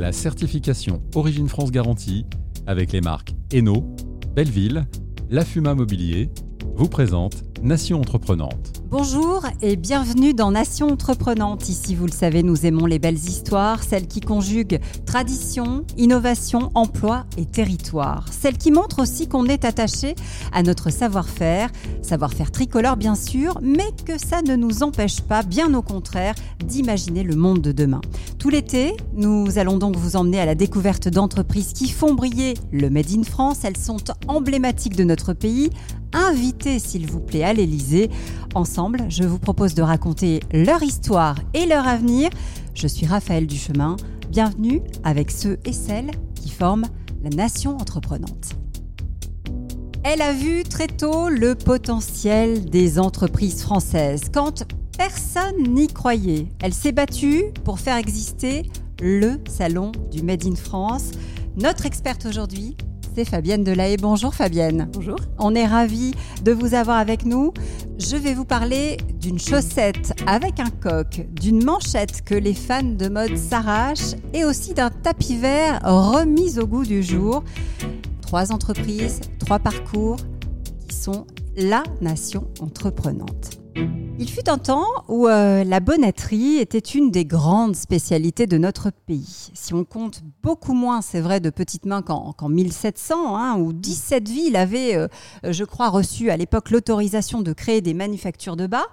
la certification Origine France Garantie avec les marques Eno, Belleville, La Fuma Mobilier vous présente Nation Entreprenante. Bonjour et bienvenue dans Nation Entreprenante. Ici, vous le savez, nous aimons les belles histoires, celles qui conjuguent tradition, innovation, emploi et territoire. Celles qui montrent aussi qu'on est attaché à notre savoir-faire, savoir-faire tricolore bien sûr, mais que ça ne nous empêche pas, bien au contraire, d'imaginer le monde de demain. Tout l'été, nous allons donc vous emmener à la découverte d'entreprises qui font briller le Made in France. Elles sont emblématiques de notre pays. Invitez, s'il vous plaît, à l'Elysée. Ensemble, je vous propose de raconter leur histoire et leur avenir. Je suis Raphaël Duchemin. Bienvenue avec ceux et celles qui forment la nation entreprenante. Elle a vu très tôt le potentiel des entreprises françaises. Quand personne n'y croyait, elle s'est battue pour faire exister le salon du Made in France. Notre experte aujourd'hui, c'est Fabienne Delahaye. Bonjour Fabienne. Bonjour. On est ravis de vous avoir avec nous. Je vais vous parler d'une chaussette avec un coq, d'une manchette que les fans de mode s'arrachent et aussi d'un tapis vert remis au goût du jour. Trois entreprises, trois parcours qui sont la nation entreprenante. Il fut un temps où euh, la bonnetterie était une des grandes spécialités de notre pays. Si on compte beaucoup moins, c'est vrai, de petites mains qu'en 1700, hein, où 17 villes avaient, euh, je crois, reçu à l'époque l'autorisation de créer des manufactures de bas,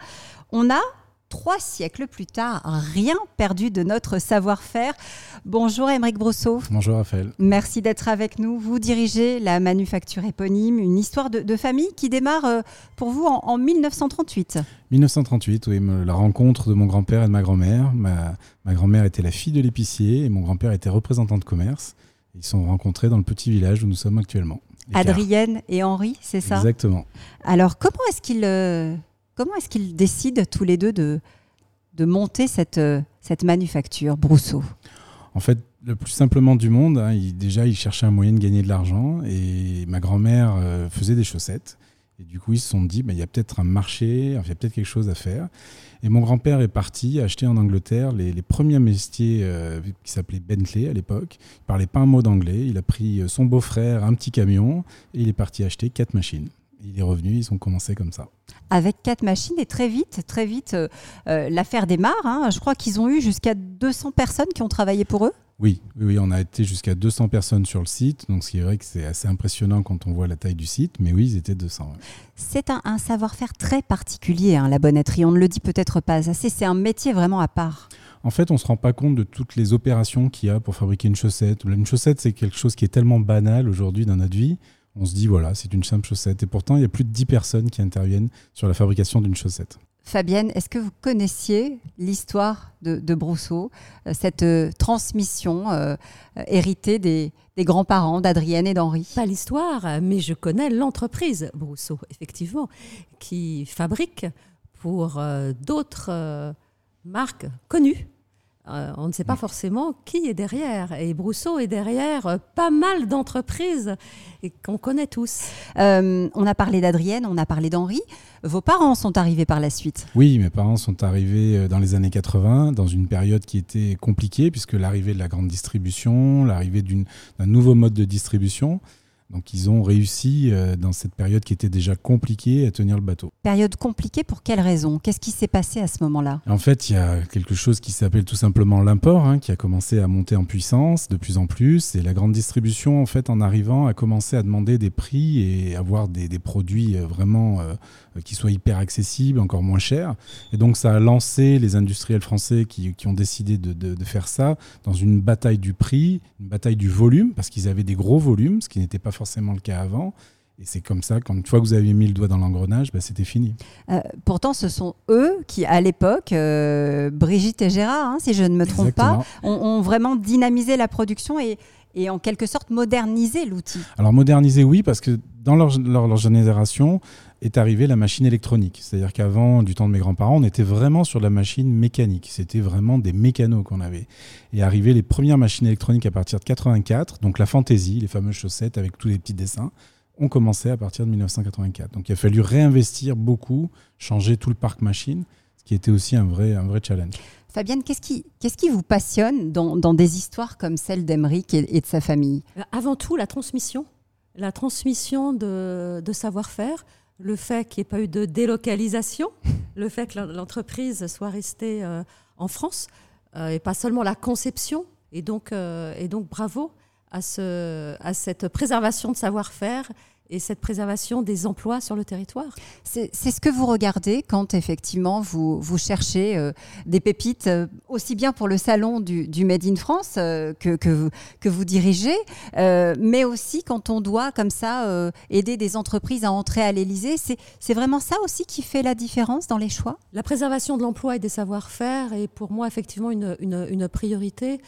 on a trois siècles plus tard, rien perdu de notre savoir-faire. Bonjour Émeric Brousseau. Bonjour Raphaël. Merci d'être avec nous. Vous dirigez la manufacture éponyme, une histoire de, famille qui démarre euh, pour vous en, 1938. 1938, oui, la rencontre de mon grand-père et de ma grand-mère. Ma, ma grand-mère était la fille de l'épicier et mon grand-père était représentant de commerce. Ils sont rencontrés dans le petit village où nous sommes actuellement. Adrienne et Henri, c'est ça? Exactement. Alors, comment est-ce qu'ils euh, Comment est-ce qu'ils décident tous les deux de, de monter cette, euh, cette manufacture, Brousseau? En fait, le plus simplement du monde, hein, déjà, ils cherchaient un moyen de gagner de l'argent et ma grand-mère euh, faisait des chaussettes. Et du coup, ils se sont dit, bah, il y a peut-être un marché, il y a peut-être quelque chose à faire. Et mon grand-père est parti acheter en Angleterre les, premiers mestiers euh, qui s'appelaient Bentley à l'époque. Il parlait pas un mot d'anglais. Il a pris son beau-frère, un petit camion, et il est parti acheter quatre machines. Il est revenu, ils ont commencé comme ça. Avec quatre machines et très vite, très vite, euh, euh, l'affaire démarre. Hein. Je crois qu'ils ont eu jusqu'à 200 personnes qui ont travaillé pour eux. Oui, oui, on a été jusqu'à 200 personnes sur le site, donc ce qui est vrai que c'est assez impressionnant quand on voit la taille du site, mais oui, ils étaient 200. C'est un, savoir-faire très particulier, hein, la bonnetterie. On ne le dit peut-être pas assez, c'est un métier vraiment à part. En fait, on ne se rend pas compte de toutes les opérations qu'il y a pour fabriquer une chaussette. Une chaussette, c'est quelque chose qui est tellement banal aujourd'hui dans notre vie on se dit voilà, c'est une simple chaussette. Et pourtant, il y a plus de 10 personnes qui interviennent sur la fabrication d'une chaussette. Fabienne, est-ce que vous connaissiez l'histoire de, Brousseau, euh, cette euh, transmission euh, héritée des, grands-parents d'Adrienne et d'Henri? Pas l'histoire, mais je connais l'entreprise Brousseau, effectivement, qui fabrique pour d'autres marques connues euh, on ne sait pas forcément qui est derrière. Et Brousseau est derrière euh, pas mal d'entreprises qu'on connaît tous. Euh, on a parlé d'Adrienne, on a parlé d'Henri. Vos parents sont arrivés par la suite? Oui, mes parents sont arrivés dans les années 80, dans une période qui était compliquée, puisque l'arrivée de la grande distribution, l'arrivée d'un nouveau mode de distribution. Donc ils ont réussi euh, dans cette période qui était déjà compliquée à tenir le bateau. Période compliquée pour quelle raison? Qu'est-ce qui s'est passé à ce moment-là? En fait, il y a quelque chose qui s'appelle tout simplement l'import, hein, qui a commencé à monter en puissance de plus en plus. Et la grande distribution, en fait, en arrivant, a commencé à demander des prix et avoir des, produits euh, vraiment euh, qui soient hyper accessibles, encore moins chers. Et donc ça a lancé les industriels français qui, ont décidé de, de faire ça dans une bataille du prix, une bataille du volume, parce qu'ils avaient des gros volumes, ce qui n'était pas forcément le cas avant. Et c'est comme ça, quand une fois que vous aviez mis le doigt dans l'engrenage, bah, c'était fini. Euh, pourtant, ce sont eux qui, à l'époque, euh, Brigitte et Gérard, hein, si je ne me trompe pas, ont, vraiment dynamisé la production et, et en quelque sorte modernisé l'outil. Alors modernisé, oui, parce que dans leur, leur, génération est arrivée la machine électronique. C'est-à-dire qu'avant, du temps de mes grands-parents, on était vraiment sur la machine mécanique. C'était vraiment des mécanos qu'on avait. Et arrivaient les premières machines électroniques à partir de 84, donc la fantaisie, les fameuses chaussettes avec tous les petits dessins, ont commencé à partir de 1984. Donc il a fallu réinvestir beaucoup, changer tout le parc machine, ce qui était aussi un vrai, un vrai challenge. Fabienne, qu'est-ce qui, qu'est-ce qui vous passionne dans, dans des histoires comme celle d'Emeric et, et de sa famille? Euh, Avant tout, la transmission. La transmission de, de savoir-faire, le fait qu'il n'y ait pas eu de délocalisation, le fait que l'en- l'entreprise soit restée euh, en France, euh, et pas seulement la conception. Et donc, euh, et donc bravo à, ce, à cette préservation de savoir-faire et cette préservation des emplois sur le territoire. C'est ce que vous regardez quand effectivement vous, vous cherchez euh, des pépites, euh, aussi bien pour le salon du, du Made in France euh, que, que, vous, que vous dirigez, mais aussi quand on doit comme ça aider des entreprises à entrer à l'Élysée. C'est c'est vraiment ça aussi qui fait la différence dans les choix? La préservation de l'emploi et des savoir-faire est pour moi effectivement une, une- une priorité,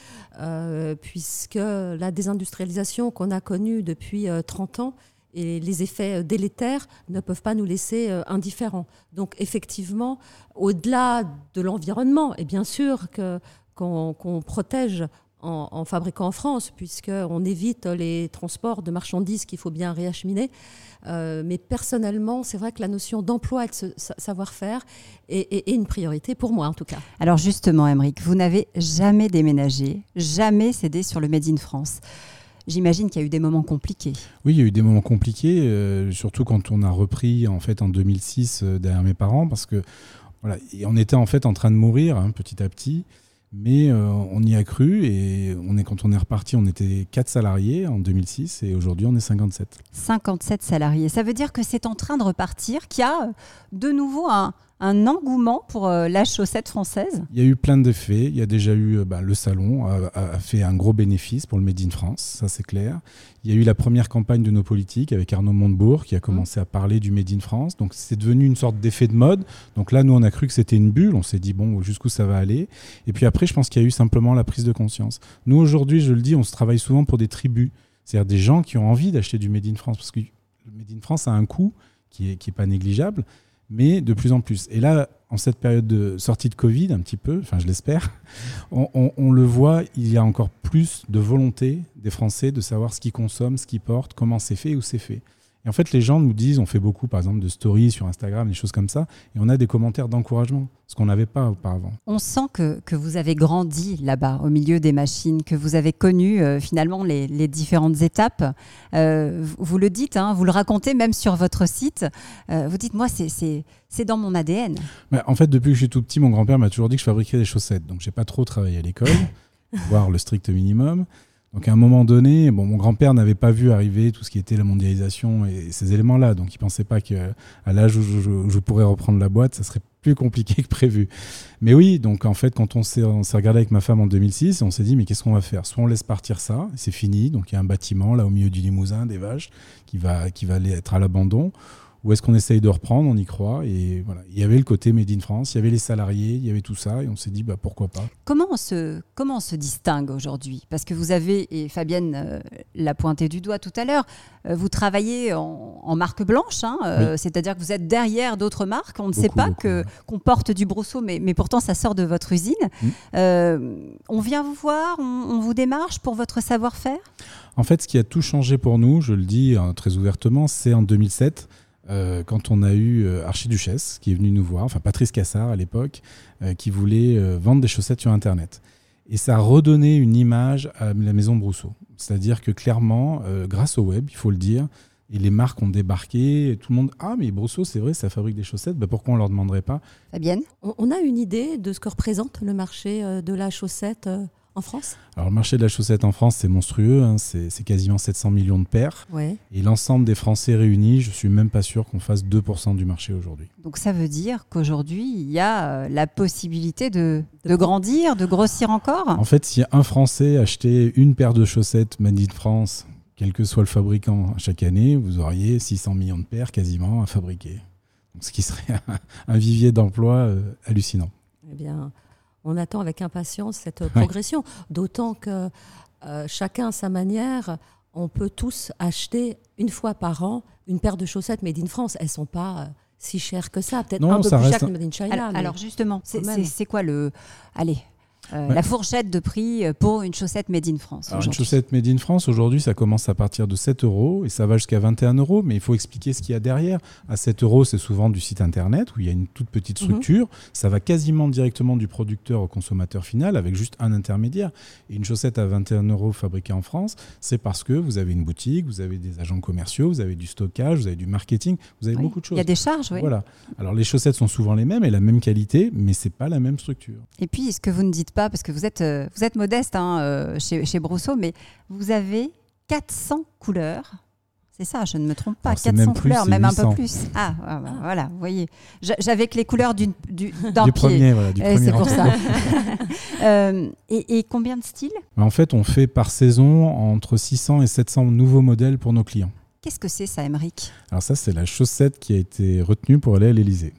puisque la désindustrialisation qu'on a connue depuis euh, 30 ans et les effets euh, délétères ne peuvent pas nous laisser euh, indifférents. Donc effectivement, au-delà de l'environnement, et bien sûr que- qu'on protège en, fabriquant en France, puisqu'on évite les transports de marchandises qu'il faut bien réacheminer. Euh, mais personnellement, c'est vrai que la notion d'emploi et de savoir-faire est une priorité pour moi en tout cas. Alors justement, Emeric, vous n'avez jamais déménagé, jamais cédé sur le Made in France. J'imagine qu'il y a eu des moments compliqués. Oui, il y a eu des moments compliqués, euh, surtout quand on a repris en fait en 2006 euh, derrière mes parents, parce que voilà, et on était en fait en train de mourir hein, petit à petit, mais euh, on y a cru et on est quand on est reparti, on était 4 salariés en 2006 et aujourd'hui on est 57. 57 salariés. Ça veut dire que c'est en train de repartir, qu'il y a de nouveau un, un engouement pour euh, la chaussette française. Il y a eu plein d'effets. Il y a déjà eu euh, bah, le salon a, a- fait un gros bénéfice pour le Made in France, ça c'est clair. Il y a eu la première campagne de nos politiques avec Arnaud Montebourg qui a commencé à parler du Made in France. Donc c'est devenu une sorte d'effet de mode. Donc là, nous on a cru que c'était une bulle. On s'est dit bon jusqu'où ça va aller? Et puis après, je pense qu'il y a eu simplement la prise de conscience. Nous aujourd'hui, je le dis, on se travaille souvent pour des tribus, c'est-à-dire des gens qui ont envie d'acheter du Made in France parce que le Made in France a un coût qui est, qui est pas négligeable mais de plus en plus. Et là, en cette période de sortie de Covid, un petit peu, enfin je l'espère, on, le voit, il y a encore plus de volonté des Français de savoir ce qu'ils consomment, ce qu'ils portent, comment c'est fait, où c'est fait. Et en fait, les gens nous disent, on fait beaucoup par exemple de stories sur Instagram, des choses comme ça, et on a des commentaires d'encouragement, ce qu'on n'avait pas auparavant. On sent que, que vous avez grandi là-bas, au milieu des machines, que vous avez connu euh, finalement les, les différentes étapes. Euh, vous- le dites, hein, vous le racontez même sur votre site. Euh, vous dites, moi, c'est- dans mon ADN. Mais en fait, depuis que je suis tout petit, mon grand-père m'a toujours dit que je fabriquais des chaussettes. Donc, j'ai pas trop travaillé à l'école, voire le strict minimum. Donc, à un moment donné, bon, mon grand-père n'avait pas vu arriver tout ce qui était la mondialisation et ces éléments-là. Donc, il pensait pas que à l'âge où je, pourrais reprendre la boîte, ça serait plus compliqué que prévu. Mais oui, donc en fait, quand on s'est regardé avec ma femme en 2006, on s'est dit, mais qu'est-ce qu'on va faire? Soit on laisse partir ça, c'est fini. Donc, il y a un bâtiment là au milieu du Limousin, des vaches, qui va, qui va aller être à l'abandon. Ou est-ce qu'on essaye de reprendre On y croit. Et voilà. Il y avait le côté Made in France, il y avait les salariés, il y avait tout ça. Et on s'est dit, bah, pourquoi pas Comment on se, comment on se distingue aujourd'hui? Parce que vous avez, et Fabienne euh, l'a pointé du doigt tout à l'heure, euh, vous travaillez en, en marque blanche, hein, euh, c'est-à-dire que vous êtes derrière d'autres marques. On ne sait pas beaucoup, que, ouais. qu'on porte du brousseau, mais, mais pourtant ça sort de votre usine. Mm. Euh, on vient vous voir, on, on vous démarche pour votre savoir-faire? En fait, ce qui a tout changé pour nous, je le dis hein, très ouvertement, c'est en 2007. Euh, quand on a eu euh, Archiduchesse qui est venu nous voir, enfin Patrice Cassard à l'époque, euh, qui voulait euh, vendre des chaussettes sur Internet. Et ça a redonné une image à la maison Brousseau. C'est-à-dire que clairement, euh, grâce au web, il faut le dire, et les marques ont débarqué, et tout le monde, ah mais Brousseau, c'est vrai, ça fabrique des chaussettes, bah, pourquoi on leur demanderait pas? Fabienne? On, on a une idée de ce que représente le marché de la chaussette euh, en France? Alors le marché de la chaussette en France, c'est monstrueux, hein, c'est c'est quasiment 700 millions de paires. Ouais. Et l'ensemble des Français réunis, je suis même pas sûr qu'on fasse 2% du marché aujourd'hui. Donc ça veut dire qu'aujourd'hui, il y a euh, la possibilité de, De de grand- grandir, de grossir encore? En fait, si un Français achetait une paire de chaussettes Made in France, quel que soit le fabricant chaque année, vous auriez 600 millions de paires quasiment à fabriquer. Donc, ce qui serait un, un vivier d'emploi euh, hallucinant. Eh bien, on attend avec impatience cette progression. D'autant que euh, chacun à sa manière, on peut tous acheter une fois par an une paire de chaussettes made in France. Elles sont pas euh, si chères que ça. Peut-être un peu plus chères que made in China. Alors, mais alors justement, c'est quoi le... Allez, euh, Ouais. la fourchette de prix euh, pour une chaussette made in France Alors, une chaussette made in France, aujourd'hui, ça commence à partir de 7 euros et ça va jusqu'à 21 euros. Mais il faut expliquer ce qu'il y a derrière. À 7 euros, c'est souvent du site internet où il y a une toute petite Mhm. structure. Ça va quasiment directement du producteur au consommateur final avec juste un intermédiaire. Et une chaussette à 21 euros fabriquée en France, c'est parce que vous avez une boutique, vous avez des agents commerciaux, vous avez du stockage, vous avez du marketing, vous avez Oui. beaucoup de choses. Il y a des charges, oui. Voilà. Alors les chaussettes sont souvent les mêmes et la même qualité, mais c'est pas la même structure. Et puis, ce que vous ne dites pas, parce que vous êtes, euh, vous êtes modeste hein, euh, chez, chez Brousseau, mais vous avez 400 couleurs. C'est ça, je ne me trompe pas. Alors, c'est 400 même plus, couleurs, même un peu 800. plus. Ah, ah, bah, voilà, vous voyez. J'a- J'avais que les couleurs d'un du pied. premier, voilà, du premier c'est pour ça. Euh, et, et combien de styles? En fait, on fait par saison entre 600 et 700 nouveaux modèles pour nos clients. Qu'est-ce que c'est ça, Emeric Alors ça, c'est la chaussette qui a été retenue pour aller à l'Elysée.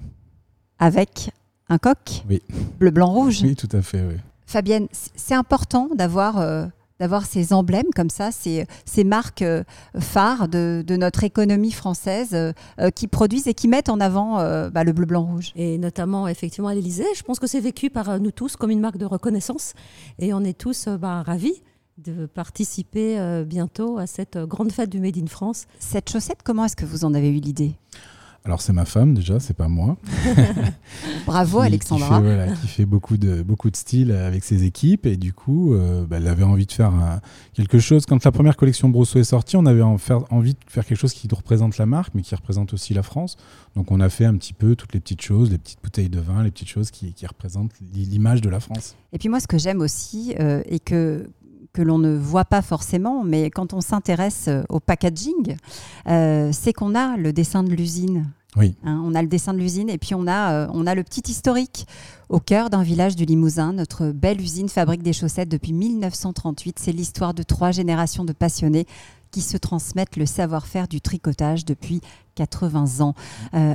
Avec un coq? Oui. bleu, blanc, rouge? Oui, tout à fait. oui. Fabienne, c'est important d'avoir euh, d'avoir ces emblèmes comme ça, ces, ces marques euh, phares de, de notre économie française euh, qui produisent et qui mettent en avant bah, le bleu, blanc, rouge. Et notamment, effectivement, à l'Élysée. Je pense que c'est vécu par nous tous comme une marque de reconnaissance. Et on est tous ben, ravis de participer bientôt à cette grande fête du Made in France. Cette chaussette, comment est-ce que vous en avez eu l'idée? Alors c'est ma femme déjà, c'est pas moi. Bravo Qui- Alexandra. Qui fait, voilà, qui fait beaucoup de, beaucoup de style avec ses équipes. Et du coup, euh, bah, elle avait envie de faire un- quelque chose. Quand la première collection Brousseau est sortie, on avait en faire- envie de faire quelque chose qui représente la marque, mais qui représente aussi la France. Donc on a fait un petit peu toutes les petites choses, les petites bouteilles de vin, les petites choses qui, qui représentent l'image de la France. Et puis moi, ce que j'aime aussi, euh, et que, que l'on ne voit pas forcément, mais quand on s'intéresse euh, au packaging, euh, c'est qu'on a le dessin de l'usine. Oui. Hein, on a le dessin de l'usine et puis on a, euh, on a le petit historique au cœur d'un village du Limousin. Notre belle usine fabrique des chaussettes depuis 1938. C'est l'histoire de trois générations de passionnés qui se transmettent le savoir-faire du tricotage depuis 80 ans. Euh,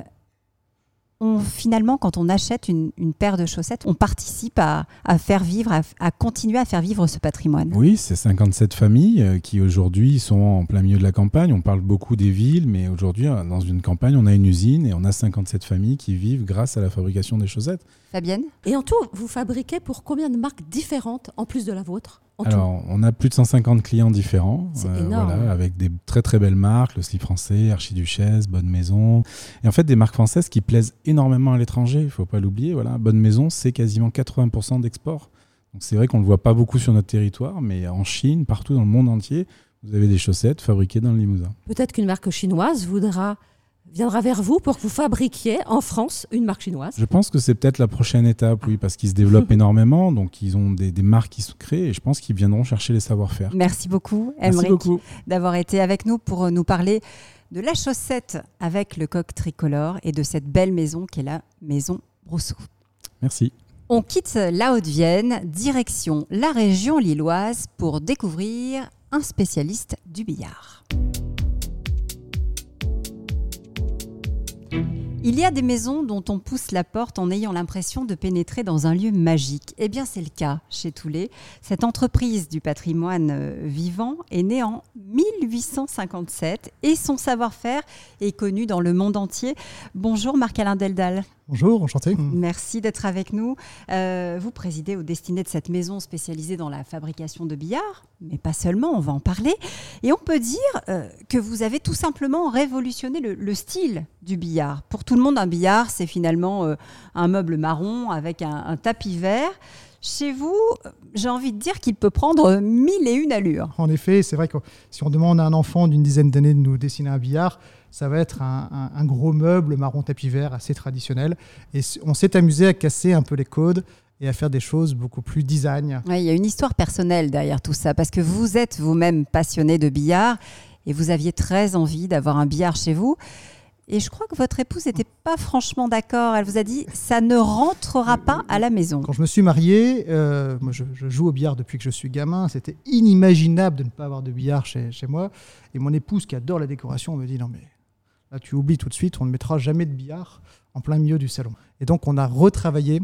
on, finalement, quand on achète une, une paire de chaussettes, on participe à, à faire vivre, à, à continuer à faire vivre ce patrimoine. Oui, c'est 57 familles euh, qui aujourd'hui sont en plein milieu de la campagne. On parle beaucoup des villes, mais aujourd'hui, euh, dans une campagne, on a une usine et on a 57 familles qui vivent grâce à la fabrication des chaussettes. Fabienne? Et en tout, vous fabriquez pour combien de marques différentes en plus de la vôtre? En tout Alors, on a plus de 150 clients différents, énorme. voilà, avec des très très belles marques, le slip français, Archiduchesse, Bonne Maison. Et en fait, des marques françaises qui plaisent énormément à l'étranger, il ne faut pas l'oublier. Voilà. Bonne Maison, c'est quasiment 80% d'export. Donc c'est vrai qu'on ne le voit pas beaucoup sur notre territoire, mais en Chine, partout dans le monde entier, vous avez des chaussettes fabriquées dans le Limousin. Peut-être qu'une marque chinoise voudra, viendra vers vous pour que vous fabriquiez en France une marque chinoise. Je pense que c'est peut-être la prochaine étape, oui, parce qu'ils se développent énormément, donc ils ont des, des marques qui se créent, et je pense qu'ils viendront chercher les savoir-faire. Merci beaucoup, beaucoup. d'avoir été avec nous pour nous parler de la chaussette avec le coq tricolore et de cette belle maison qui est la maison Brousseau. Merci. On quitte la Haute-Vienne, direction la région lilloise pour découvrir un spécialiste du billard. Il y a des maisons dont on pousse la porte en ayant l'impression de pénétrer dans un lieu magique. Eh bien, c'est le cas chez Toulet. Cette entreprise du patrimoine euh, vivant est née en 1857 et son savoir-faire est connu dans le monde entier. Bonjour Marc-Alain Deldal. Bonjour, enchanté. Merci d'être avec nous. Euh, vous présidez au destiné de cette maison spécialisée dans la fabrication de billards, mais pas seulement, on va en parler. Et on peut dire euh, que vous avez tout simplement révolutionné le, le style du billard. Pour tout le monde, un billard, c'est finalement euh, un meuble marron avec un, un tapis vert. Chez vous, j'ai envie de dire qu'il peut prendre mille et une allures. En effet, c'est vrai que si on demande à un enfant d'une dizaine d'années de nous dessiner un billard, ça va être un, un- un gros meuble marron tapis vert assez traditionnel. Et on s'est amusé à casser un peu les codes et à faire des choses beaucoup plus design. Ouais, il y a une histoire personnelle derrière tout ça, parce que vous êtes vous-même passionné de billard et vous aviez très envie d'avoir un billard chez vous. Et je crois que votre épouse n'était pas franchement d'accord. Elle vous a dit ça ne rentrera pas à la maison. Quand je me suis marié, euh, moi je, je joue au billard depuis que je suis gamin. C'était inimaginable de ne pas avoir de billard chez, chez moi. Et mon épouse, qui adore la décoration, me dit non mais là tu oublies tout de suite, on ne mettra jamais de billard en plein milieu du salon. Et donc on a retravaillé,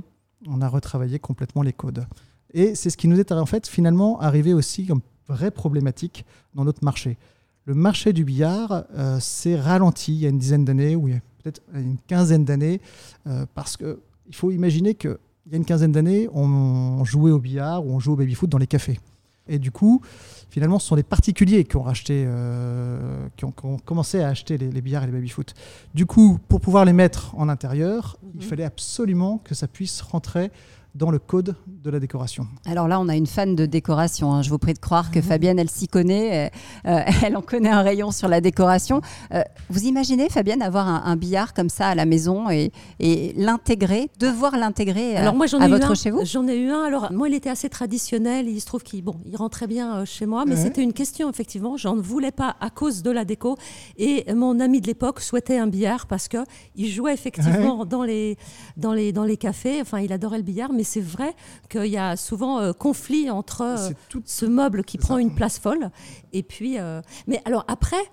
on a retravaillé complètement les codes. Et c'est ce qui nous est en finalement arrivé aussi comme vraie problématique dans notre marché. Le marché du billard euh, s'est ralenti il y a une dizaine d'années, ou peut-être une quinzaine d'années, euh, parce que il faut imaginer que il y a une quinzaine d'années, on jouait au billard ou on jouait au baby-foot dans les cafés. Et du coup, finalement, ce sont les particuliers qui ont racheté, euh, qui, ont, qui ont commencé à acheter les, les billards et les baby-foot. Du coup, pour pouvoir les mettre en intérieur, il Mhm. fallait absolument que ça puisse rentrer dans le code de la décoration. Alors là, on a une fan de décoration. hein. Je vous prie de croire que Fabienne, elle s'y connaît. euh, euh, elle en connaît un rayon sur la décoration. Euh, vous imaginez, Fabienne, avoir un, un billard comme ça à la maison et, et l'intégrer, devoir l'intégrer Alors moi j'en à ai eu votre un. chez vous? J'en ai eu un. Alors moi il était assez traditionnel. Il se trouve qu'il bon, il rentrait bien chez moi, mais Ouais. c'était une question effectivement. J'en voulais pas à cause de la déco. Et mon ami de l'époque souhaitait un billard parce que il jouait effectivement dans les dans les dans les cafés. Enfin il adorait le billard, mais c'est vrai qu'il y a souvent euh, conflit entre euh, C'est tout ce meuble qui prend ça. une place folle. Et puis, euh, mais alors après,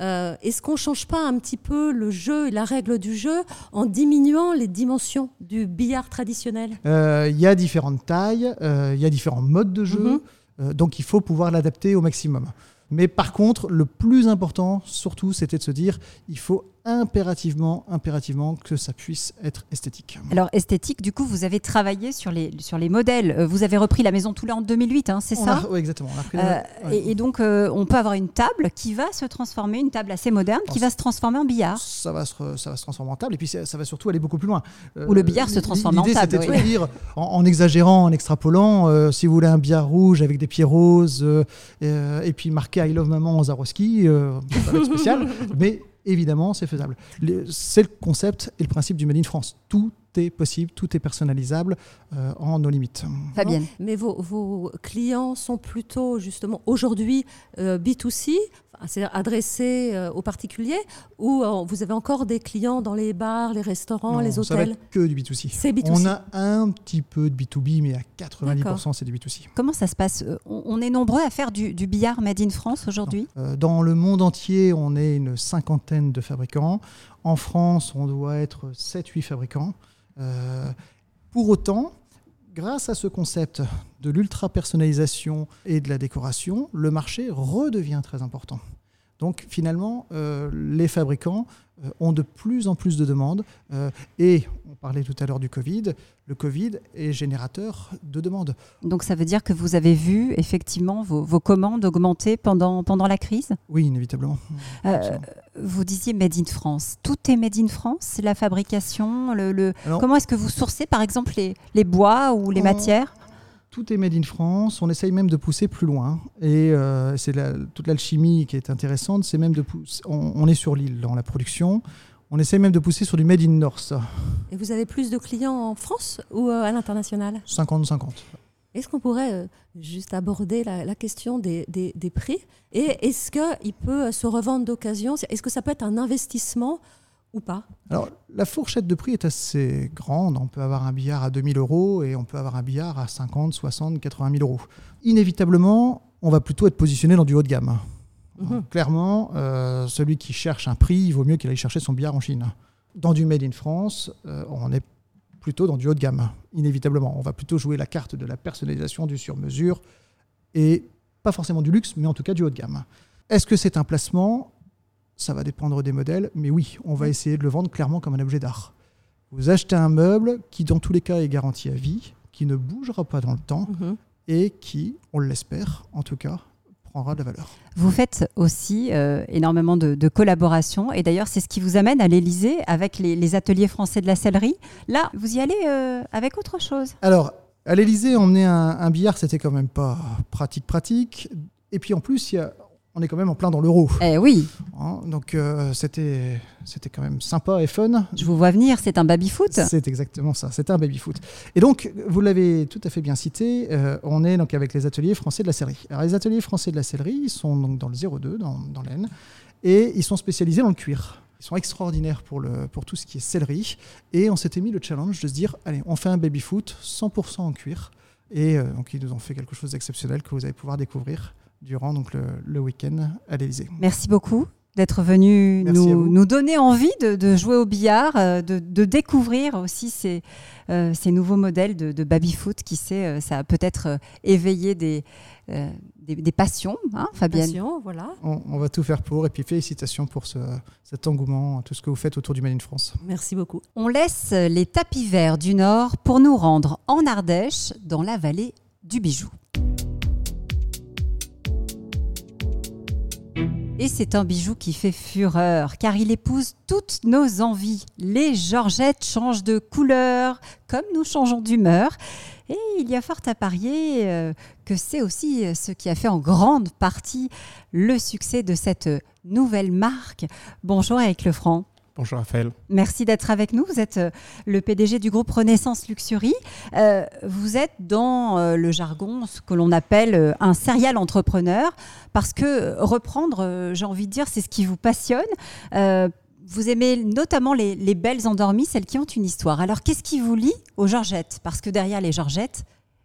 euh, est-ce qu'on change pas un petit peu le jeu et la règle du jeu en diminuant les dimensions du billard traditionnel? Euh, Il y a différentes tailles, euh, il y a différents modes de jeu, Mhm. euh, donc il faut pouvoir l'adapter au maximum. Mais par contre, le plus important, surtout, c'était de se dire, il faut impérativement, impérativement que ça puisse être esthétique. Alors esthétique, du coup, vous avez travaillé sur les, sur les modèles. Euh, Vous avez repris la maison Toulet en 2008, hein, c'est ça ouais, exactement. on a repris Euh, ouais. et, et donc, euh, on peut avoir une table qui va se transformer, une table assez moderne, qui Alors, va se transformer en billard. Ça va, se, re- ça va se transformer en table et puis ça, ça va surtout aller beaucoup plus loin. Euh, Ou le billard se transforme en l'idée, table, de oui. dire, en, en exagérant, en extrapolant, si vous voulez un billard rouge avec des pieds roses et puis marqué I love maman en Zaroski, ça va être spécial, mais évidemment, c'est faisable. Le- C'est le concept et le principe du Made in France. Tout est possible, tout est personnalisable euh, en nos limites. Fabienne. Mais vos, vos clients sont plutôt justement aujourd'hui euh, B2C, enfin, c'est-à-dire adressés euh, aux particuliers, ou euh, vous avez encore des clients dans les bars, les restaurants, Non, les ça va hôtels être que du B2C. C'est B2C. On a un petit peu de B2B, mais à 90% D'accord. c'est du B2C. Comment ça se passe Euh, on, est nombreux à faire du, du billard made in France aujourd'hui? Dans le monde entier, on est une cinquantaine de fabricants. En France, on doit être 7-8 fabricants. Euh, pour autant, grâce à ce concept de l'ultra-personnalisation et de la décoration, le marché redevient très important. Donc finalement, euh, les fabricants euh, ont de plus en plus de demandes. euh, et on parlait tout à l'heure du Covid. Le Covid est générateur de demandes. Donc ça veut dire que vous avez vu effectivement vos, vos commandes augmenter pendant, pendant la crise? Oui, inévitablement. Vous disiez made in France. Tout est made in France La fabrication le, le- Alors- Comment est-ce que vous sourcez par exemple les, les bois ou les On- matières? Tout est made in France. On essaye même de pousser plus loin. Et euh, c'est la- toute l'alchimie qui est intéressante. C'est même de pousser- on, on est sur l'île dans la production. On essaye même de pousser sur du made in North. Et vous avez plus de clients en France ou euh, à l'international? 50-50. Est-ce qu'on pourrait euh, juste aborder la, la question des, des- des prix? Et est-ce qu'il peut se revendre d'occasion? Est-ce que ça peut être un investissement ou pas Alors, la fourchette de prix est assez grande. On peut avoir un billard à 2000 euros et on peut avoir un billard à 50, 60, 80 000 euros. Inévitablement, on va plutôt être positionné dans du haut de gamme. Mhm. Clairement, euh, celui qui cherche un prix, il vaut mieux qu'il aille chercher son billard en Chine. Dans du Made in France, euh, on est plutôt dans du haut de gamme, inévitablement. On va plutôt jouer la carte de la personnalisation, du sur-mesure, et pas forcément du luxe, mais en tout cas du haut de gamme. Est-ce que c'est un placement? Ça va dépendre des modèles, mais oui, on va essayer de le vendre clairement comme un objet d'art. Vous achetez un meuble qui, dans tous les cas, est garanti à vie, qui ne bougera pas dans le temps, Mhm. et qui, on l'espère en tout cas, prendra de la valeur. Vous faites aussi euh, énormément de, de collaborations et d'ailleurs c'est ce qui vous amène à l'Elysée avec les, les ateliers français de la sellerie. Là, vous y allez euh, avec autre chose. Alors, à l'Elysée, emmener un, un billard, c'était quand même pas pratique-pratique. Et puis en plus, il y a- on est quand même en plein dans l'euro. Eh oui, hein. donc euh, c'était c'était quand même sympa et fun. je vous vois venir, c'est un baby-foot. C'est exactement ça, c'était un baby-foot. Et donc, vous l'avez tout à fait bien cité, euh, on est donc avec les ateliers français de la sellerie. Alors, les ateliers français de la sellerie, ils sont donc dans le 02, dans, dans l'Aisne, et ils sont spécialisés dans le cuir. Ils sont extraordinaires pour, le, pour tout ce qui est sellerie. Et on s'était mis le challenge de se dire, allez, on fait un baby-foot 100% en cuir. Et euh, donc, ils nous ont fait quelque chose d'exceptionnel que vous allez pouvoir découvrir durant donc, le, le week-end à l'Élysée. Merci beaucoup. d'être venu nous, donner envie de, de jouer au billard, euh, de, de découvrir aussi ces, euh, ces nouveaux modèles de, de baby-foot. Qui sait, euh, ça a peut-être éveillé des, euh, des, des passions, hein, Fabienne? Passion, voilà. On, on va tout faire pour. Et puis félicitations pour ce- cet engouement, tout ce que vous faites autour du Made in France. Merci beaucoup. On laisse les tapis verts du Nord pour nous rendre en Ardèche, dans la vallée du Bijou. Et c'est un bijou qui fait fureur, car il épouse toutes nos envies. Les Georgettes changent de couleur, comme nous changeons d'humeur. Et il y a fort à parier euh, que c'est aussi euh, ce qui a fait en grande partie le succès de cette nouvelle marque. Bonjour Eric Lefranc. Bonjour Raphaël. Merci d'être avec nous. Vous êtes euh, le PDG du groupe Renaissance Luxury. Euh, vous êtes dans euh, le jargon ce que l'on appelle un serial entrepreneur parce que reprendre, euh, j'ai envie de dire, c'est ce qui vous passionne. Vous aimez notamment les, les belles endormies, celles qui ont une histoire. Alors, qu'est-ce qui vous lie aux Georgettes? Parce que derrière les Georgettes,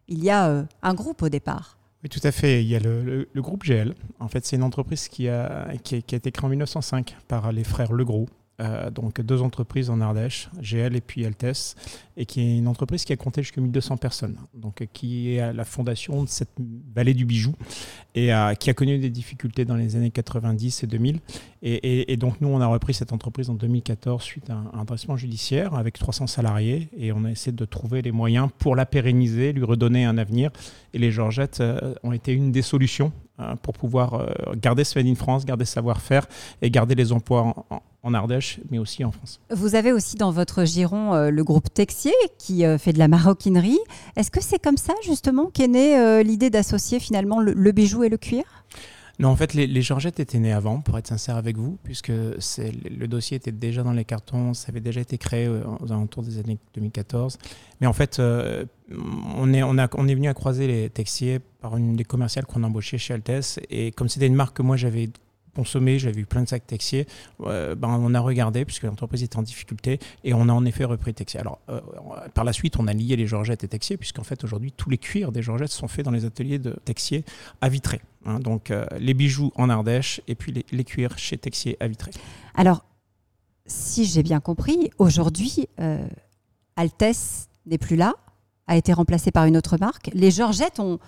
il y a un groupe au départ. Oui, tout à fait. Il y a le, le- le groupe GL. En fait, c'est une entreprise qui a, qui, a, qui a été créée en 1905 par les frères Legros. Euh, donc deux entreprises en Ardèche, GL et puis Altes, et qui est une entreprise qui a compté jusqu'à 1200 personnes, donc qui est la fondation de cette vallée du bijou et euh, qui a connu des difficultés dans les années 90 et 2000. Et, donc nous, on a repris cette entreprise en 2014 suite à un, redressement judiciaire avec 300 salariés et on a essayé de trouver les moyens pour la pérenniser, lui redonner un avenir. Et les Georgettes euh, ont été une des solutions pour pouvoir garder ce in France, garder savoir-faire et garder les emplois en- en Ardèche, mais aussi en France. Vous avez aussi dans votre giron euh, le groupe Texier qui euh, fait de la maroquinerie. Est-ce que c'est comme ça justement qu'est née euh, l'idée d'associer finalement le, le bijou et le cuir? Non, en fait, les, les Georgettes étaient nées avant, pour être sincère avec vous, puisque le dossier était déjà dans les cartons, ça avait déjà été créé aux alentours des années 2014. Mais en fait, on, est, on, a, on est venu à croiser les Texiers par une des commerciales qu'on a embauchées chez Altes. Et comme c'était une marque que moi j'avais consommée, j'avais eu plein de sacs Texier, euh, ben, on a regardé, puisque l'entreprise était en difficulté, et on a en effet repris Texier. Alors, euh, par la suite, on a lié les Georgettes et Texier, puisqu'en fait, aujourd'hui, tous les cuirs des Georgettes sont faits dans les ateliers de Texier à Vitré. Hein, donc euh, les bijoux en Ardèche et puis les, cuirs chez Texier à Vitré. Alors, si j'ai bien compris, aujourd'hui, euh, Altesse n'est plus là, a été remplacé par une autre marque. Les Georgettes ont,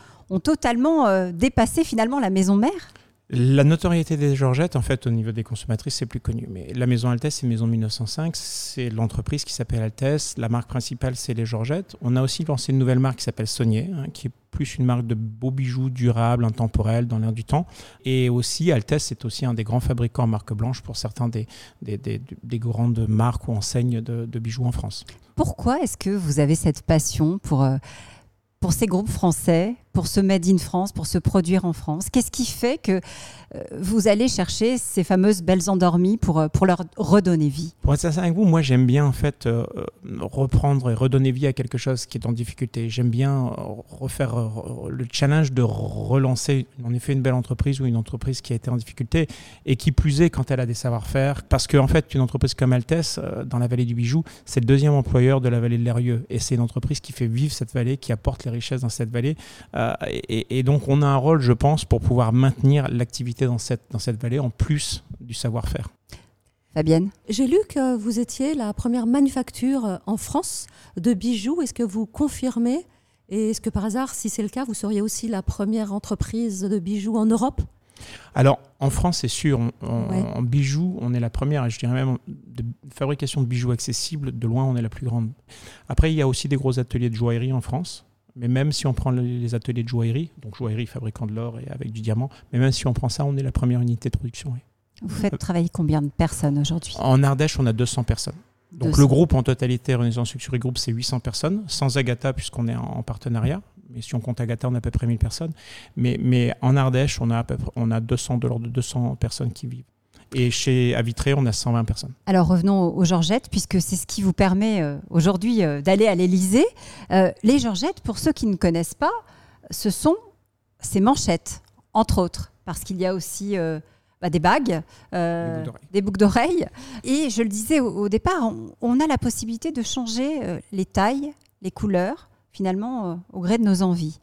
totalement dépassé finalement la maison mère? La notoriété des Georgettes, en fait, au niveau des consommatrices, c'est plus connu. Mais la maison Altesse, c'est Maison 1905. C'est l'entreprise qui s'appelle Altesse. La marque principale, c'est les Georgettes. On a aussi lancé une nouvelle marque qui s'appelle Saunier, hein, qui est plus une marque de beaux bijoux durables, intemporels, dans l'air du temps. Et aussi, Altesse, c'est aussi un des grands fabricants en marque blanche pour certains des, des, des- des grandes marques ou enseignes de, de bijoux en France. Pourquoi est-ce que vous avez cette passion pour, euh, pour ces groupes français, pour ce Made in France, pour se produire en France Qu'est-ce qui fait que euh, vous allez chercher ces fameuses belles endormies pour, euh, pour leur redonner vie? Pour être sincère avec vous, moi j'aime bien en fait euh, reprendre et redonner vie à quelque chose qui est en difficulté. J'aime bien refaire le challenge de relancer en effet une belle entreprise ou une entreprise qui a été en difficulté et qui plus est quand elle a des savoir-faire. Parce qu'en fait, une entreprise comme euh, dans la vallée du bijou, c'est le deuxième employeur de la vallée de l'Erieux. Et c'est une entreprise qui fait vivre cette vallée, qui apporte les richesses dans cette vallée. Et, et donc on a un rôle, je pense, pour pouvoir maintenir l'activité dans cette, dans cette vallée en plus du savoir-faire. Fabienne? J'ai lu que vous étiez la première manufacture euh, en France de bijoux. Est-ce que vous confirmez? Et est-ce que par hasard, si c'est le cas, vous seriez aussi la première entreprise de bijoux en Europe? Alors, en France, c'est sûr, on- on- Ouais. en bijoux, on est la première, et je dirais même de fabrication de bijoux accessibles, de loin, on est la plus grande. Après, il y a aussi des gros ateliers de joaillerie en France. Mais même si on prend le- les ateliers de joaillerie, donc joaillerie fabricant de l'or et avec du diamant, mais même si on prend ça, on est la première unité de production. oui. Vous faites travailler combien de personnes aujourd'hui? En Ardèche, on a 200 personnes. Donc 200. le groupe en totalité, Renaissance Luxury Group, c'est 800 personnes, sans Agatha puisqu'on est en, en partenariat. Mais si on compte Agatha, on a à peu près 1000 personnes. Mais, mais en Ardèche, on a, à peu près, on a 200, de l'ordre de 200 personnes qui vivent. Et chez Avitré, on a 120 personnes. Alors revenons aux Georgettes, puisque c'est ce qui vous permet euh, aujourd'hui euh, d'aller à l'Élysée. Euh, les Georgettes, pour ceux qui ne connaissent pas, ce sont ces manchettes, entre autres, parce qu'il y a aussi bah, des bagues, euh, Des boucles d'oreilles. Et je le disais au, au départ, on, on a la possibilité de changer euh, les tailles, les couleurs, finalement, euh, au gré de nos envies.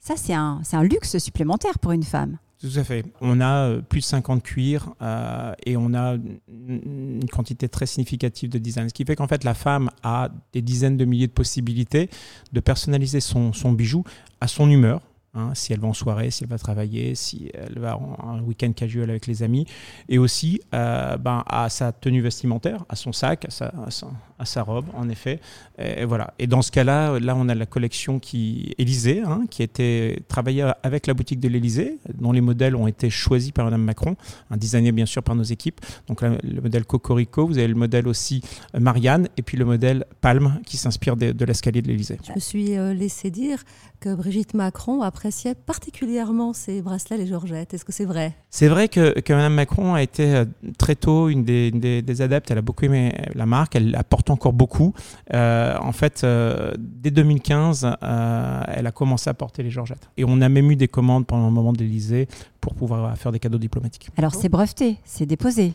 Ça, c'est un, c'est un luxe supplémentaire pour une femme. Tout à fait. On a euh, plus de 50 cuirs euh, et on a une quantité très significative de design. Ce qui fait qu'en fait, la femme a des dizaines de milliers de possibilités de personnaliser son, son bijou à son humeur. Hein, si elle va en soirée, si elle va travailler, si elle va en un week-end casual avec les amis, et aussi euh, ben, à sa tenue vestimentaire, à son sac, à sa, robe, en effet. Et, voilà. Et dans ce cas-là, là, on a la collection qui Élysée, hein, qui a été travaillée avec la boutique de l'Élysée, dont les modèles ont été choisis par Madame Macron, un designé bien sûr par nos équipes. Donc le modèle Cocorico, vous avez le modèle aussi euh, Marianne, et puis le modèle Palme, qui s'inspire de, l'escalier de l'Élysée. Je me suis euh, laissé dire que Brigitte Macron appréciait particulièrement ces bracelets, les Georgettes. Est-ce que c'est vrai? C'est vrai que, que Mme Macron a été euh, très tôt une des, une des, des, adeptes. Elle a beaucoup aimé la marque. Elle apporte encore beaucoup. Euh, en fait, euh, dès 2015, euh, elle a commencé à porter les Georgettes. Et on a même eu des commandes pendant un moment de l'Élysée pour pouvoir faire des cadeaux diplomatiques. Alors c'est breveté, c'est déposé.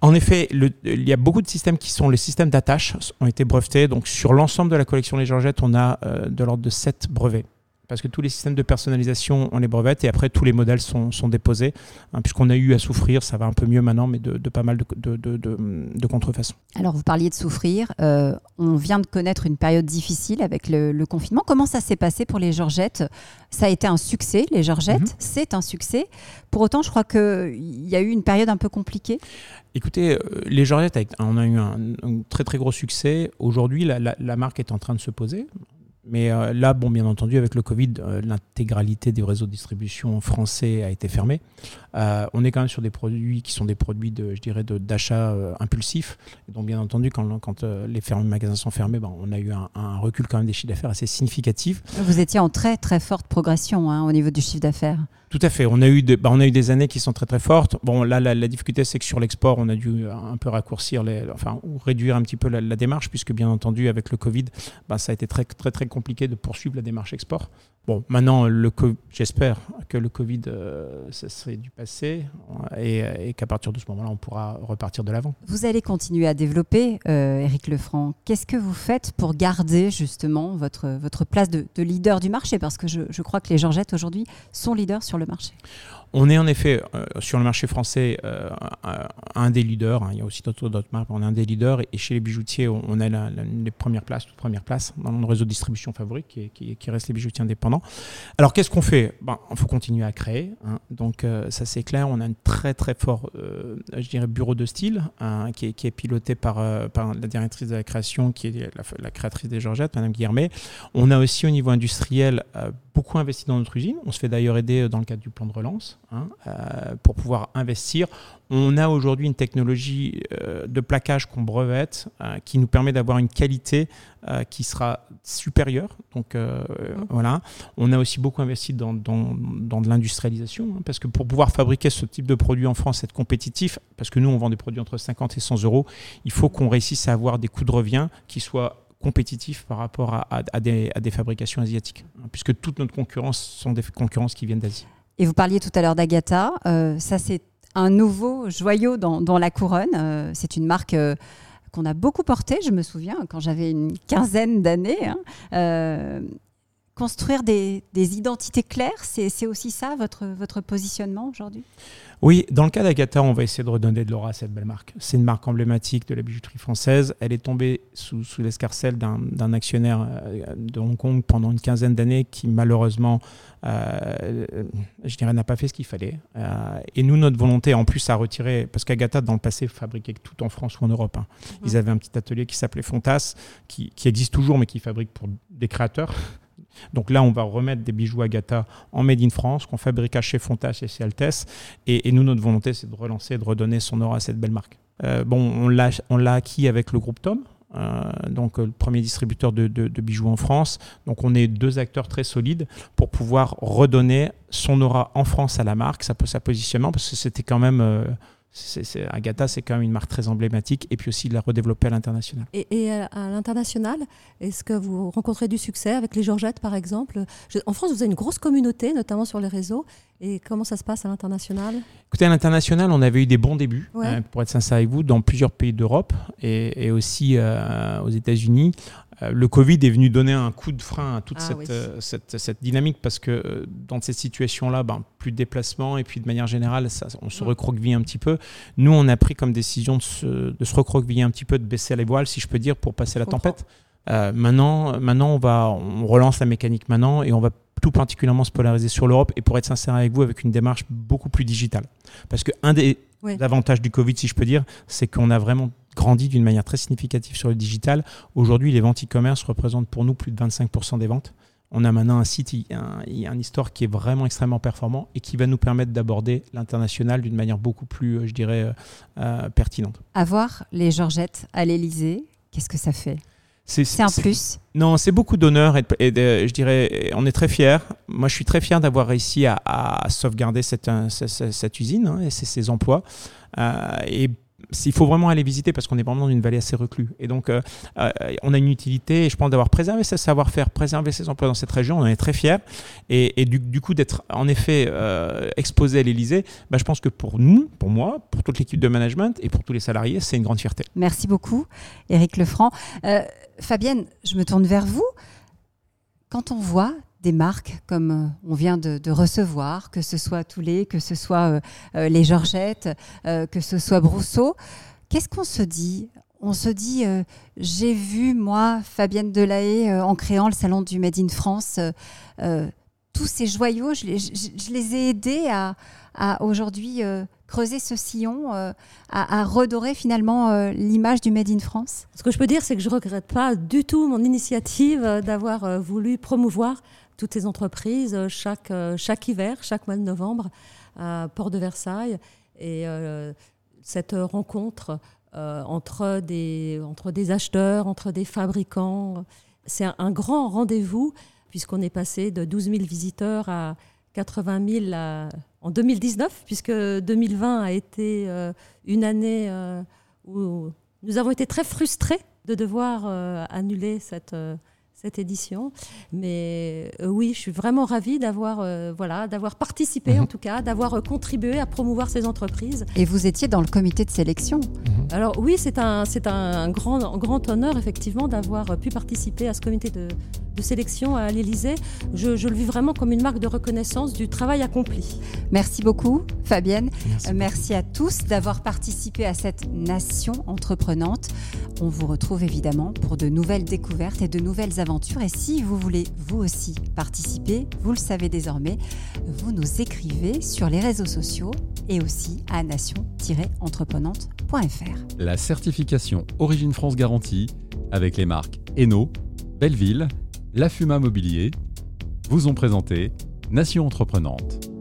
En effet, le, il y a beaucoup de systèmes qui sont les systèmes d'attache, ont été brevetés. Donc sur l'ensemble de la collection Les Georgettes, on a euh, de l'ordre de 7 brevets parce que tous les systèmes de personnalisation, on les brevette et après tous les modèles sont, sont déposés, hein, puisqu'on a eu à souffrir, ça va un peu mieux maintenant, mais de, de pas mal de, de, de, contrefaçons. Alors vous parliez de souffrir, euh, on vient de connaître une période difficile avec le, le confinement. Comment ça s'est passé pour les Georgettes? Ça a été un succès, les Georgettes, mm -hmm. c'est un succès. Pour autant, je crois qu'il y a eu une période un peu compliquée. Écoutez, les Georgettes, on a eu un, un très très gros succès. Aujourd'hui, la, la, la marque est en train de se poser. Mais euh, là, bon, bien entendu, avec le Covid, euh, l'intégralité des réseaux de distribution français a été fermée. Euh, on est quand même sur des produits qui sont des produits de, je dirais, d'achat impulsif. Donc, bien entendu, quand, quand les fermes, magasins sont fermés, ben, on a eu un, un, recul quand même des chiffres d'affaires assez significatif. Vous étiez en très très forte progression hein, au niveau du chiffre d'affaires. Tout à fait. On a eu, bah, des années qui sont très très fortes. Bon, là, la, difficulté, c'est que sur l'export, on a dû un peu raccourcir, les, enfin, ou réduire un petit peu la, la démarche, puisque bien entendu, avec le Covid, bah, ça a été très très très compliqué de poursuivre la démarche export. Bon, maintenant, j'espère que le Covid, euh, ça serait du passé et, et qu'à partir de ce moment-là, on pourra repartir de l'avant. Vous allez continuer à développer, euh, Éric Lefranc. Qu'est-ce que vous faites pour garder justement votre, votre place de, de leader du marché? Parce que je, je crois que les Georgettes aujourd'hui sont leaders sur le marché. On est en effet euh, sur le marché français euh, un, des leaders. Hein, il y a aussi d'autres marques, on est un des leaders. Et chez les bijoutiers, on a la, les premières places, toutes premières dans le réseau de distribution favori qui, reste les bijoutiers indépendants. Alors qu'est-ce qu'on fait? Ben, Il faut continuer à créer. Hein. Donc euh, ça c'est clair. On a un très très fort, bureau de style hein, qui, est, est, piloté par, la directrice de la création, qui est la, la créatrice des Georgettes, Madame Guillermet. On a aussi au niveau industriel beaucoup investi dans notre usine. On se fait d'ailleurs aider dans le cadre du plan de relance hein, euh, pour pouvoir investir. On a aujourd'hui une technologie euh, de plaquage qu'on brevette euh, qui nous permet d'avoir une qualité qui sera supérieure. Donc mmh. voilà. On a aussi beaucoup investi dans, dans, dans de l'industrialisation hein, parce que pour pouvoir fabriquer ce type de produit en France, être compétitif, parce que nous on vend des produits entre 50 et 100 euros, il faut qu'on réussisse à avoir des coûts de revient qui soient compétitif par rapport à, à, à, des, à, des, fabrications asiatiques, hein, puisque toutes nos concurrences sont des concurrences qui viennent d'Asie. Et vous parliez tout à l'heure d'Agatha, euh, ça c'est un nouveau joyau dans, la couronne, euh, c'est une marque... Euh, qu'on a beaucoup portée, je me souviens, quand j'avais une quinzaine d'années. Hein, construire des, des, identités claires, c'est aussi ça votre, votre positionnement aujourd'hui? Oui, dans le cas d'Agatha, on va essayer de redonner de l'aura à cette belle marque. C'est une marque emblématique de la bijouterie française. Elle est tombée sous, sous l'escarcelle d'un actionnaire de Hong Kong pendant une quinzaine d'années qui malheureusement, euh, je dirais, n'a pas fait ce qu'il fallait. Euh, et nous, notre volonté, en plus, à retirer, parce qu'Agatha, dans le passé, fabriquait tout en France ou en Europe. Hein. Mmh. Ils avaient un petit atelier qui s'appelait Fontas, qui, qui existe toujours, mais qui fabrique pour des créateurs. Donc là, on va remettre des bijoux Agatha en Made in France, qu'on fabriqua chez Fontas et chez Altesse. Et, nous, notre volonté, c'est de relancer, de redonner son aura à cette belle marque. Euh, bon, on l'a acquis avec le groupe Tom. Euh, donc le premier distributeur de, bijoux en France. Donc on est deux acteurs très solides pour pouvoir redonner son aura en France à la marque, sa, sa positionnement, parce que c'était quand même euh, c'est, c'est, Agatha, c'est quand même une marque très emblématique et puis aussi de la redévelopper à l'international. Et, et à l'international, est-ce que vous rencontrez du succès avec les Georgettes par exemple? Je, En France, vous avez une grosse communauté, notamment sur les réseaux. Et comment ça se passe à l'international? Écoutez, à l'international, on avait eu des bons débuts, ouais. euh, pour être sincère avec vous, dans plusieurs pays d'Europe et, et aussi euh, aux États-Unis. Euh, le Covid est venu donner un coup de frein à toute Ah cette, oui. euh, cette, cette dynamique parce que euh, dans cette situation-là, ben, plus de déplacement et puis de manière générale, ça, on se Mm. recroqueville un petit peu. Nous, on a pris comme décision de se, de se recroqueviller un petit peu, de baisser les voiles, si je peux dire, pour passer la comprends. tempête. Euh, maintenant, maintenant on, va, on relance la mécanique maintenant et on va tout particulièrement se polariser sur l'Europe et pour être sincère avec vous, avec une démarche beaucoup plus digitale. Parce que un des Oui. avantages du Covid, si je peux dire, c'est qu'on a vraiment grandi d'une manière très significative sur le digital. Aujourd'hui, les ventes e-commerce représentent pour nous plus de 25% des ventes. On a maintenant un site, un, un histoire qui est vraiment extrêmement performant et qui va nous permettre d'aborder l'international d'une manière beaucoup plus, euh, je dirais, euh, euh, pertinente. Avoir les Georgettes à l'Elysée, qu'est-ce que ça fait? C'est un plus? Non, c'est beaucoup d'honneur et, de- et de- je dirais, on est très fiers. Moi, je suis très fier d'avoir réussi à, à sauvegarder cette, cette, cette- cette usine hein, et ces emplois. Euh, et il faut vraiment aller visiter parce qu'on est vraiment dans une vallée assez reclue. Et donc, euh, euh, on a une utilité, je pense, d'avoir préservé ce savoir-faire, préservé ces emplois dans cette région. On en est très fiers. Et, du, coup, d'être en effet euh, exposé à l'Elysée, bah, je pense que pour nous, pour moi, pour toute l'équipe de management et pour tous les salariés, c'est une grande fierté. Merci beaucoup, Éric Lefranc. Fabienne, je me tourne vers vous. Quand on voit des marques comme euh, on vient de, recevoir, que ce soit Toulet, que ce soit euh, euh, les Georgettes, que ce soit Brousseau, qu'est-ce qu'on se dit? On se dit, j'ai vu, moi, Fabienne Delahaye, en créant le salon du Made in France, tous ces joyaux, je les, ai aidés à, aujourd'hui creuser ce sillon, à, redorer finalement l'image du Made in France? Ce que je peux dire, c'est que je ne regrette pas du tout mon initiative d'avoir voulu promouvoir toutes ces entreprises euh, chaque, euh, chaque hiver, chaque mois de novembre, à Port de Versailles. Et euh, cette rencontre entre, des, entre des acheteurs, entre des fabricants, c'est un, grand rendez-vous, puisqu'on est passé de 12 000 visiteurs à 80 000 à- en 2019, puisque 2020 a été une année où nous avons été très frustrés de devoir annuler cette, cette édition. Mais euh, oui, je suis vraiment ravie d'avoir euh, voilà, d'avoir participé, Mhm. en tout cas, d'avoir euh, contribué à promouvoir ces entreprises. Et vous étiez dans le comité de sélection. Alors oui, c'est un, c'est un grand, grand honneur, effectivement, d'avoir pu participer à ce comité de, de sélection à l'Élysée. Je, je le vis vraiment comme une marque de reconnaissance du travail accompli. Merci beaucoup, Fabienne. Merci. Merci à tous d'avoir participé à cette nation entreprenante. On vous retrouve évidemment pour de nouvelles découvertes et de nouvelles aventures. Et si vous voulez vous aussi participer, vous le savez désormais, vous nous écrivez sur les réseaux sociaux et aussi à nation-entreprenante.fr. La certification Origine France Garantie avec les marques Eno, Belleville, La Fuma Mobilier vous ont présenté Nation Entreprenante.